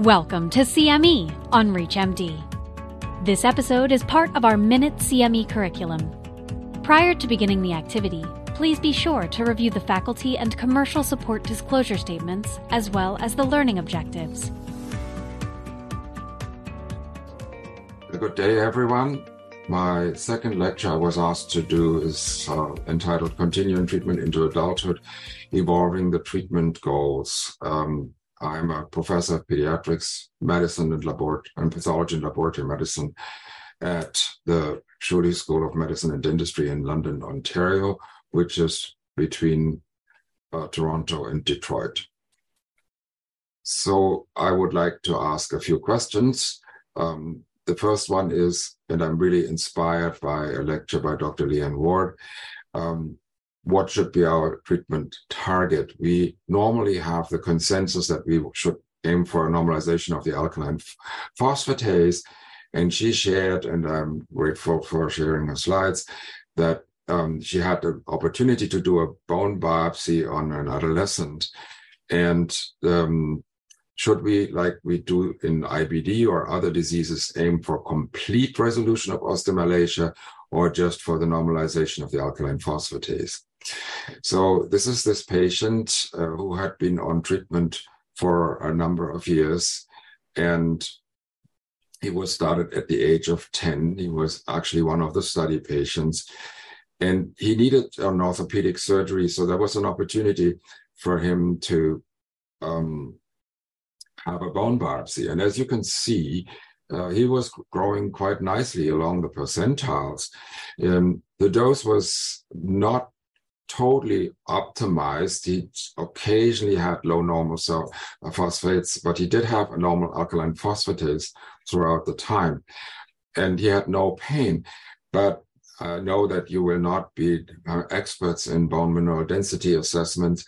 Welcome to CME on ReachMD. This episode is part of our Minute CME curriculum. Prior to beginning the activity, please be sure to review the faculty and commercial support disclosure statements as well as the learning objectives. Good day, everyone. My second lecture I was asked to do is uh, entitled Continuing Treatment into Adulthood Evolving the Treatment Goals. Um, I'm a professor of pediatrics medicine and, and pathology and laboratory medicine at the Schulich School of Medicine and Dentistry in London, Ontario, which is between uh, Toronto and Detroit. So I would like to ask a few questions. Um, the first one is, and I'm really inspired by a lecture by Dr. Leanne Ward. Um, what should be our treatment target? We normally have the consensus that we should aim for a normalization of the alkaline phosphatase. And she shared, and I'm grateful for sharing her slides, that um, she had the opportunity to do a bone biopsy on an adolescent. And um, should we, like we do in IBD or other diseases, aim for complete resolution of osteomalacia or just for the normalization of the alkaline phosphatase? So this is this patient uh, who had been on treatment for a number of years, and he was started at the age of 10. He was actually one of the study patients, and he needed an orthopedic surgery. So there was an opportunity for him to um, have a bone biopsy. And as you can see, uh, he was growing quite nicely along the percentiles. Um, the dose was not totally optimized. He occasionally had low normal cell uh, phosphates, but he did have a normal alkaline phosphatase throughout the time. And he had no pain. But I know that you will not be uh, experts in bone mineral density assessments,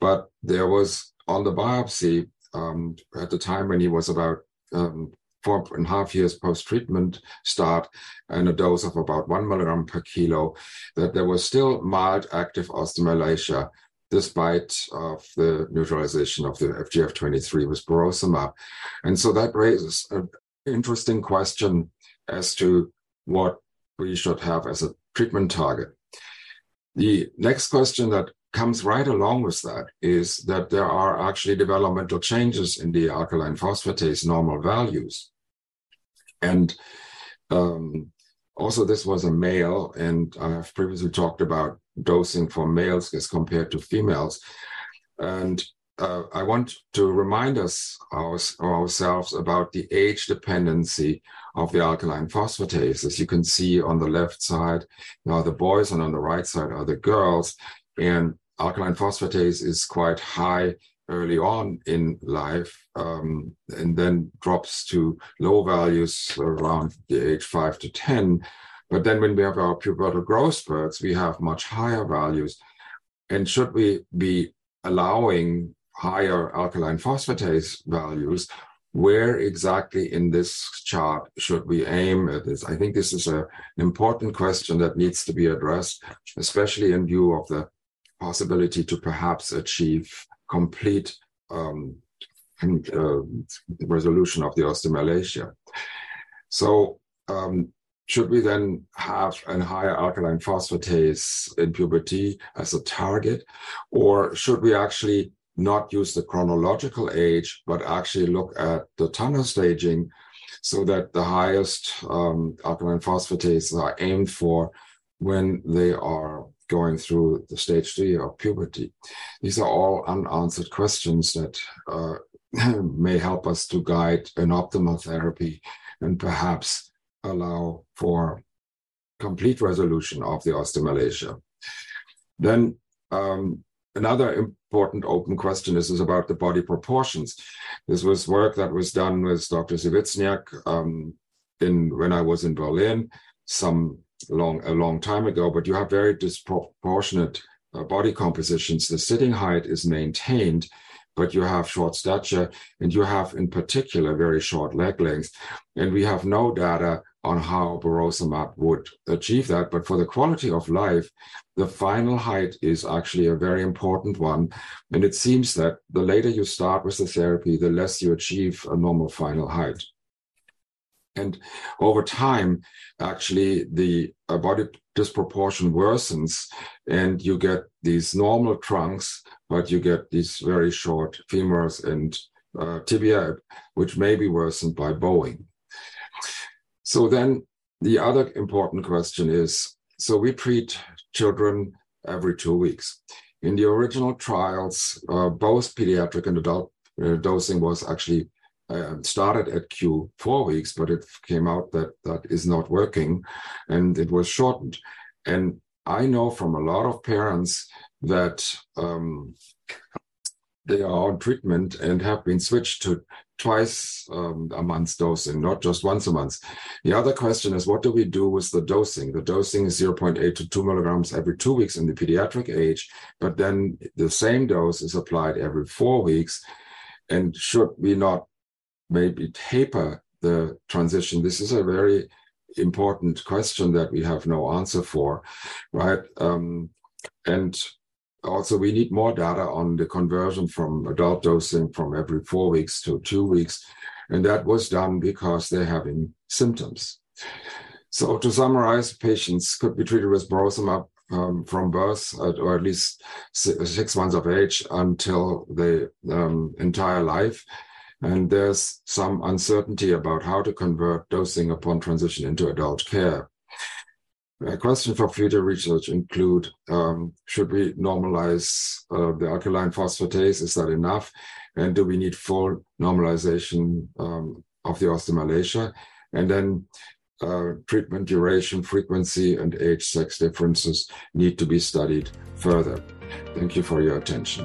but there was on the biopsy um, at the time when he was about um, four and a half years post treatment start and a dose of about one milligram per kilo, that there was still mild active osteomalacia despite of the neutralization of the FGF23 with burosumab. And so that raises an interesting question as to what we should have as a treatment target. The next question that comes right along with that is that there are actually developmental changes in the alkaline phosphatase normal values. And um, also, this was a male, and I have previously talked about dosing for males as compared to females. And uh, I want to remind us our, ourselves about the age dependency of the alkaline phosphatase. As you can see on the left side are the boys, and on the right side are the girls. And alkaline phosphatase is quite high early on in life um, and then drops to low values around the age 5 to 10 but then when we have our pubertal growth spurts we have much higher values. And should we be allowing higher alkaline phosphatase values where exactly in this chart should we aim at this? I think this is a, an important question that needs to be addressed especially in view of the possibility to perhaps achieve complete um, uh, resolution of the osteomalacia. So, um, should we then have a higher alkaline phosphatase in puberty as a target, or should we actually not use the chronological age, but actually look at the Tanner staging so that the highest um, alkaline phosphatase are aimed for when they are going through the stage three of puberty. These are all unanswered questions that uh, may help us to guide an optimal therapy and perhaps allow for complete resolution of the osteomalacia. Then um, another important open question is, is about the body proportions. This was work that was done with Dr. Zivicnjak um, in when I was in Berlin some long a long time ago, but you have very disproportionate uh, body compositions. The sitting height is maintained, but you have short stature, and you have in particular very short leg length. And we have no data on how burosumab would achieve that. But for the quality of life, the final height is actually a very important one. And it seems that the later you start with the therapy, the less you achieve a normal final height. And over time, actually, the uh, body disproportion worsens, and you get these normal trunks, but you get these very short femurs and uh, tibia, which may be worsened by bowing. So then the other important question is so we treat children every two weeks. In the original trials, uh, both pediatric and adult uh, dosing was actually uh, started at Q four weeks, but it came out that that is not working and it was shortened. And I know from a lot of parents that um, they are on treatment and have been switched to twice um, a month dosing, not just once a month. The other question is, what do we do with the dosing? The dosing is 0.8 to 2 milligrams every two weeks in the pediatric age, but then the same dose is applied every four weeks. And should we not maybe taper the transition? This is a very important question that we have no answer for, right? Um, and also we need more data on the conversion from adult dosing from every four weeks to two weeks. And that was done because they're having symptoms. So to summarize, patients could be treated with burosumab um, from birth at, or at least six months of age until the um, entire life. And there's some uncertainty about how to convert dosing upon transition into adult care. A question for future research include, um, should we normalize uh, the alkaline phosphatase? Is that enough? And do we need full normalization um, of the osteomalacia? And then uh, treatment duration, frequency, and age sex differences need to be studied further. Thank you for your attention.